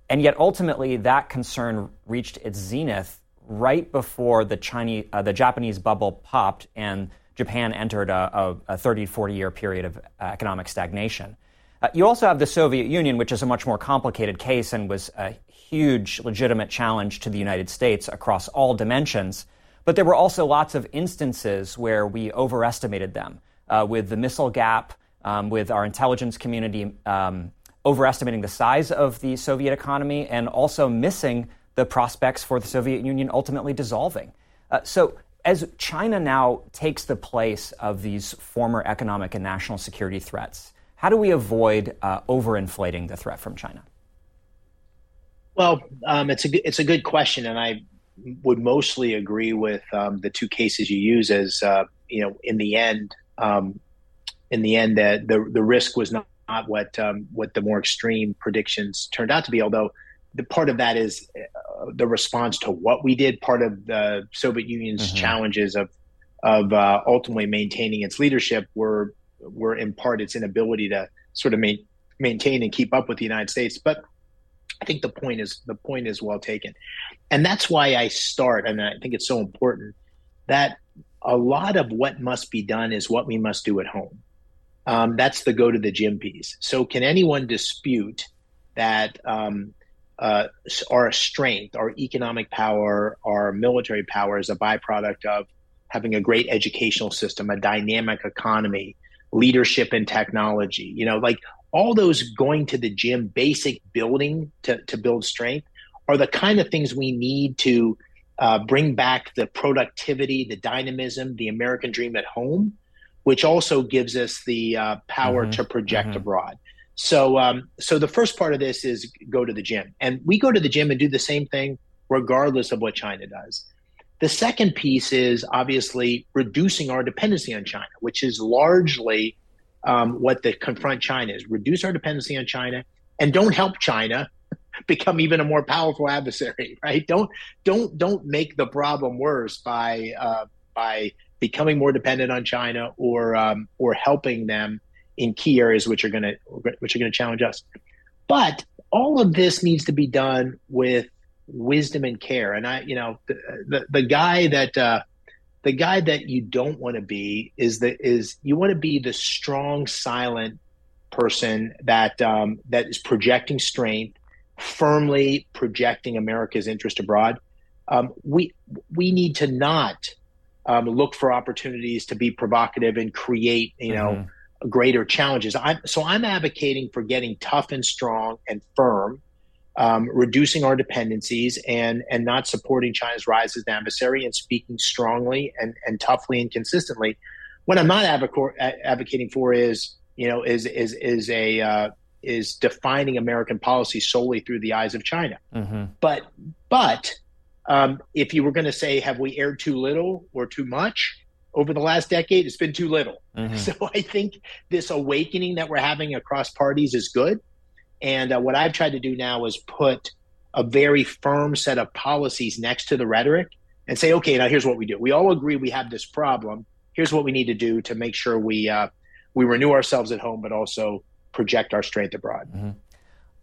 and yet ultimately, that concern reached its zenith right before the, Chinese, uh, the Japanese bubble popped and Japan entered a, a, a 30, 40 year period of economic stagnation. Uh, you also have the Soviet Union, which is a much more complicated case and was a huge legitimate challenge to the United States across all dimensions. But there were also lots of instances where we overestimated them uh, with the missile gap, um, with our intelligence community um, overestimating the size of the Soviet economy and also missing the prospects for the Soviet Union ultimately dissolving. Uh, so, as China now takes the place of these former economic and national security threats, how do we avoid uh, overinflating the threat from China?
Well, um, it's a it's a good question, and I would mostly agree with um, the two cases you use as uh, you know in the end um, in the end that the the risk was not, not what um, what the more extreme predictions turned out to be. Although the part of that is uh, the response to what we did. Part of the Soviet Union's mm-hmm. challenges of of uh, ultimately maintaining its leadership were were in part its inability to sort of ma- maintain and keep up with the United States. But I think the point is the point is well taken, and that's why I start. And I think it's so important that a lot of what must be done is what we must do at home. Um, that's the go to the gym piece. So, can anyone dispute that um, uh, our strength, our economic power, our military power is a byproduct of having a great educational system, a dynamic economy, leadership and technology? You know, like all those going to the gym, basic building to, to build strength are the kind of things we need to uh, bring back the productivity, the dynamism, the American dream at home which also gives us the uh, power mm-hmm. to project mm-hmm. abroad. So, um, so the first part of this is go to the gym, and we go to the gym and do the same thing regardless of what China does. The second piece is obviously reducing our dependency on China, which is largely um, what the confront China is: reduce our dependency on China and don't help China become even a more powerful adversary. Right? Don't don't don't make the problem worse by uh, by becoming more dependent on China or um, or helping them in key areas which are going to which are going to challenge us. But all of this needs to be done with wisdom and care. And I, you know, the the, the guy that uh, the guy that you don't want to be is the is you want to be the strong, silent person that um, that is projecting strength, firmly projecting America's interest abroad. Um, we we need to not um, look for opportunities to be provocative and create, you know, mm-hmm. greater challenges. I'm, so I'm advocating for getting tough and strong and firm, um, reducing our dependencies, and and not supporting China's rise as an adversary, and speaking strongly and and toughly and consistently. What I'm not advocating for is, you know, is is is a uh, is defining American policy solely through the eyes of China. Mm-hmm. But but um, if you were going to say, have we erred too little or too much over the last decade? It's been too little. Mm-hmm. So I think this awakening that we're having across parties is good. And uh, what I've tried to do now is put a very firm set of policies next to the rhetoric and say, okay, now here's what we do. We all agree we have this problem. here's what we need to do to make sure we uh, we renew ourselves at home, but also project our strength abroad. Mm-hmm.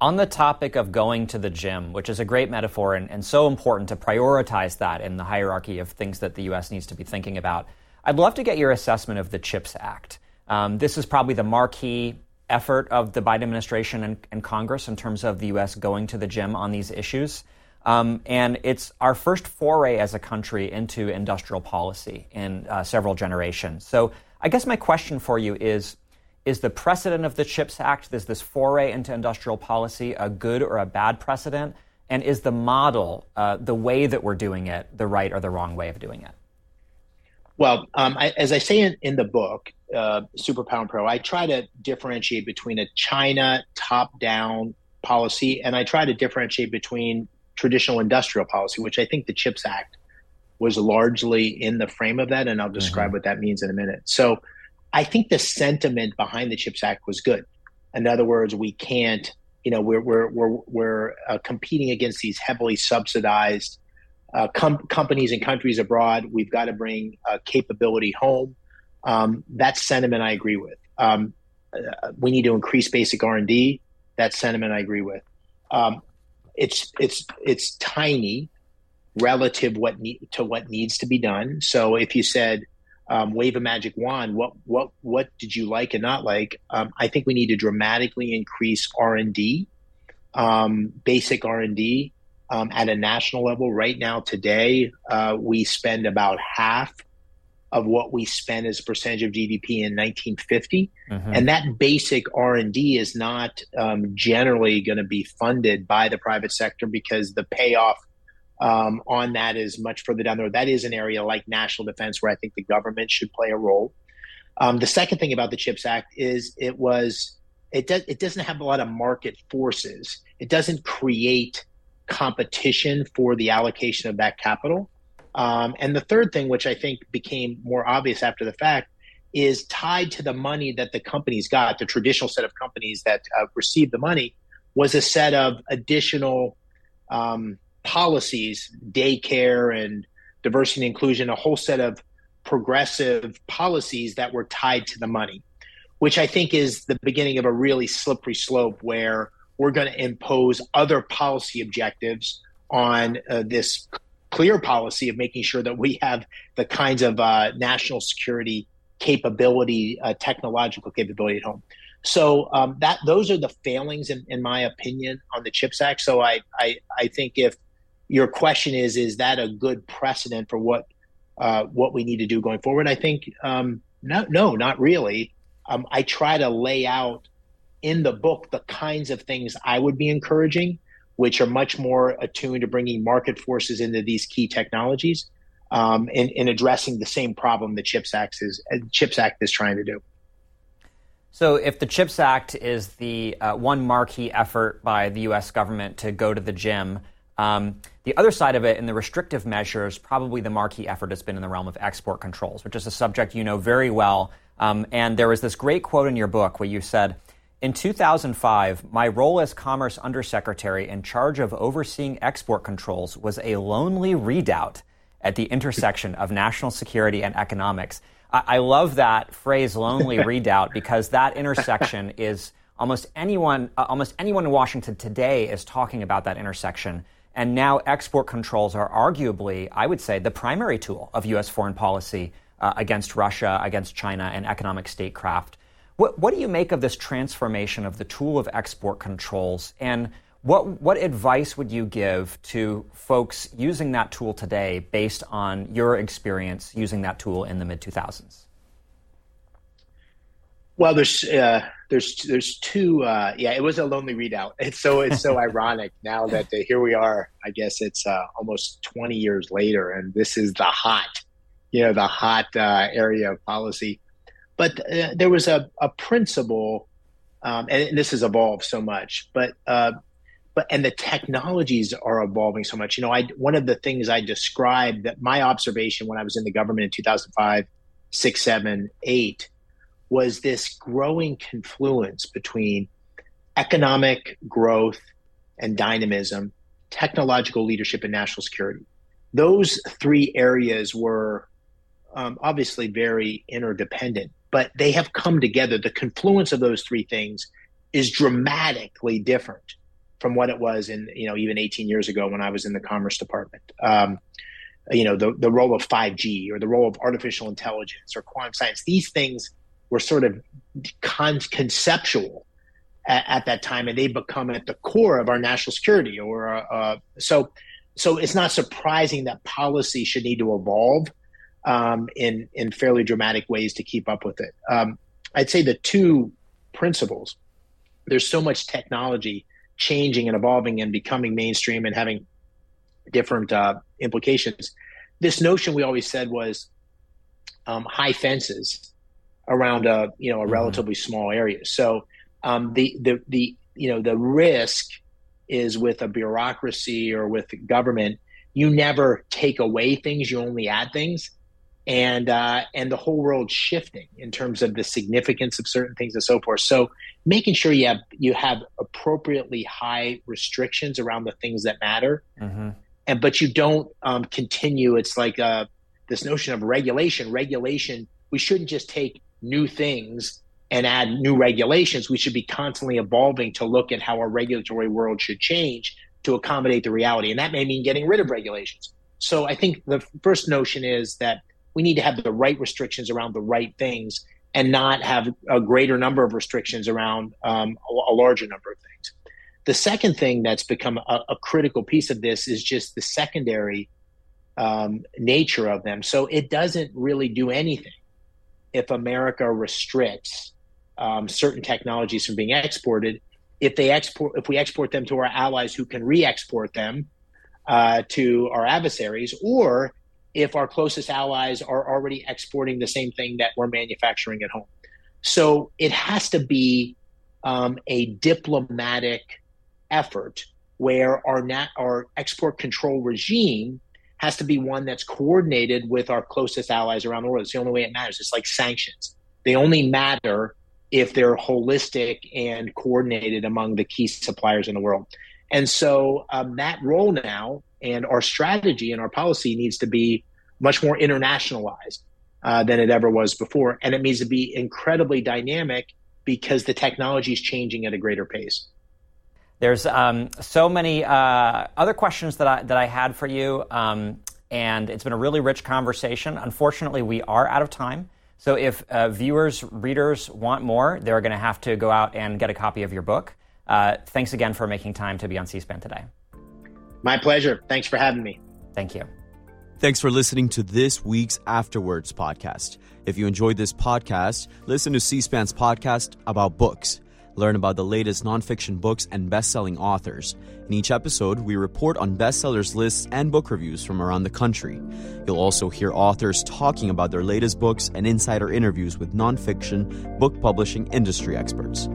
On the topic of going to the gym, which is a great metaphor and, and so important to prioritize that in the hierarchy of things that the U.S. needs to be thinking about, I'd love to get your assessment of the CHIPS Act. Um, this is probably the marquee effort of the Biden administration and, and, Congress in terms of the U.S. going to the gym on these issues. Um, and it's our first foray as a country into industrial policy in uh, several generations. So I guess my question for you is Is the precedent of the CHIPS Act, is this foray into industrial policy, a good or a bad precedent? And is the model, uh, the way that we're doing it, the right or the wrong way of doing it?
Well, um, I, as I say in, in the book, uh, Superpower in Peril, I try to differentiate between a China top down policy and I try to differentiate between traditional industrial policy, which I think the CHIPS Act was largely in the frame of that. And I'll describe mm-hmm. what that means in a minute. So I think the sentiment behind the CHIPS Act was good. In other words, we can't, you know, we're, we're, we're, we're uh, competing against these heavily subsidized uh, com- companies and countries abroad. We've got to bring uh, capability home. Um, that sentiment I agree with. Um, uh, we need to increase basic R and D. That sentiment I agree with. Um, it's it's it's tiny relative what to what needs to be done. So if you said um, wave a magic wand, what what what did you like and not like? Um, I think we need to dramatically increase R and D, um, basic R and D um, at a national level. Right now, today, uh, we spend about half of what we spend as a percentage of GDP in 1950, mm-hmm. and that basic R and D is not um, generally going to be funded by the private sector because the payoff um, on that is much further down the road. That is an area like national defense where I think the government should play a role. Um, the second thing about the CHIPS Act is it was it does it doesn't have a lot of market forces. It doesn't create competition for the allocation of that capital. Um, and the third thing, which I think became more obvious after the fact, is tied to the money that the companies got, the traditional set of companies that uh, received the money, was a set of additional um, policies, daycare and diversity and inclusion, a whole set of progressive policies that were tied to the money, which I think is the beginning of a really slippery slope where we're going to impose other policy objectives on uh, this clear policy of making sure that we have the kinds of uh, national security capability, uh, technological capability at home. So um, that those are the failings, in, in, my opinion, on the CHIPS Act. So I, I, I think if your question is, is that a good precedent for what uh, what we need to do going forward? I think um, no, no, not really. Um, I try to lay out in the book the kinds of things I would be encouraging, which are much more attuned to bringing market forces into these key technologies um, in, in addressing the same problem the CHIPS Act is uh, CHIPS Act is trying to do.
So, if the CHIPS Act is the uh, one marquee effort by the U.S. government to go to the gym, um, the other side of it, in the restrictive measures, probably the marquee effort has been in the realm of export controls, which is a subject you know very well. Um, and there was this great quote in your book where you said, in 2005, my role as Commerce Undersecretary in charge of overseeing export controls was a lonely redoubt at the intersection of national security and economics. I, I love that phrase, lonely redoubt, because that intersection is almost anyone, uh, almost anyone in Washington today is talking about that intersection. And now export controls are arguably, I would say, the primary tool of U.S. foreign policy uh, against Russia, against China, and economic statecraft. What, what do you make of this transformation of the tool of export controls? And what, what advice would you give to folks using that tool today based on your experience using that tool in the mid 2000s?
Well, there's uh, there's there's two. Uh, yeah, it was a lonely redoubt. It's so it's so ironic now that uh, here we are. I guess it's uh, almost 20 years later, and this is the hot, you know, the hot uh, area of policy. But uh, there was a, a principle, um, and this has evolved so much. But uh, but and the technologies are evolving so much. You know, I one of the things I described that my observation when I was in the government in 2005, six, seven, eight, was this growing confluence between economic growth and dynamism, technological leadership, and national security. Those three areas were um, obviously very interdependent, but they have come together. The confluence of those three things is dramatically different from what it was in you know even 18 years ago when I was in the Commerce Department. Um, you know the the role of 5G or the role of artificial intelligence or quantum science. These things were sort of con- conceptual at, at, that time, and they become at the core of our national security. Or uh, so, so it's not surprising that policy should need to evolve um, in in fairly dramatic ways to keep up with it. Um, I'd say the two principles. There's so much technology changing and evolving and becoming mainstream and having different uh, implications. This notion we always said was um, high fences around a you know a mm-hmm. relatively small area. So um, the the the you know the risk is with a bureaucracy or with government. You never take away things; you only add things, and uh, and the whole world shifting in terms of the significance of certain things and so forth. So making sure you have you have appropriately high restrictions around the things that matter, mm-hmm. and but you don't um, continue. It's like uh, this notion of regulation. Regulation. We shouldn't just take new things and add new regulations. We should be constantly evolving to look at how our regulatory world should change to accommodate the reality. And that may mean getting rid of regulations. So I think the first notion is that we need to have the right restrictions around the right things and not have a greater number of restrictions around um, a, a, larger number of things. The second thing that's become a, a critical piece of this is just the secondary um, nature of them. So it doesn't really do anything if America restricts um, certain technologies from being exported. If they export, if we export them to our allies who can re-export them uh, to our adversaries, or if our closest allies are already exporting the same thing that we're manufacturing at home. So it has to be um, a diplomatic effort where our nat- our export control regime has to be one that's coordinated with our closest allies around the world. It's the only way it matters. It's like sanctions. They only matter if they're holistic and coordinated among the key suppliers in the world. And so um, that role now and our strategy and our policy needs to be much more internationalized uh, than it ever was before. And it needs to be incredibly dynamic because the technology is changing at a greater pace.
There's um, so many uh, other questions that I, that I had for you, um, and it's been a really rich conversation. Unfortunately, we are out of time. So if uh, viewers, readers want more, they're going to have to go out and get a copy of your book. Uh, thanks again for making time to be on C SPAN today.
My pleasure. Thanks for having me.
Thank you.
Thanks for listening to this week's After Words podcast. If you enjoyed this podcast, listen to C SPAN's podcast about books. Learn about the latest nonfiction books and best selling authors. In each episode, we report on bestsellers lists and book reviews from around the country. You'll also hear authors talking about their latest books and insider interviews with nonfiction book publishing industry experts.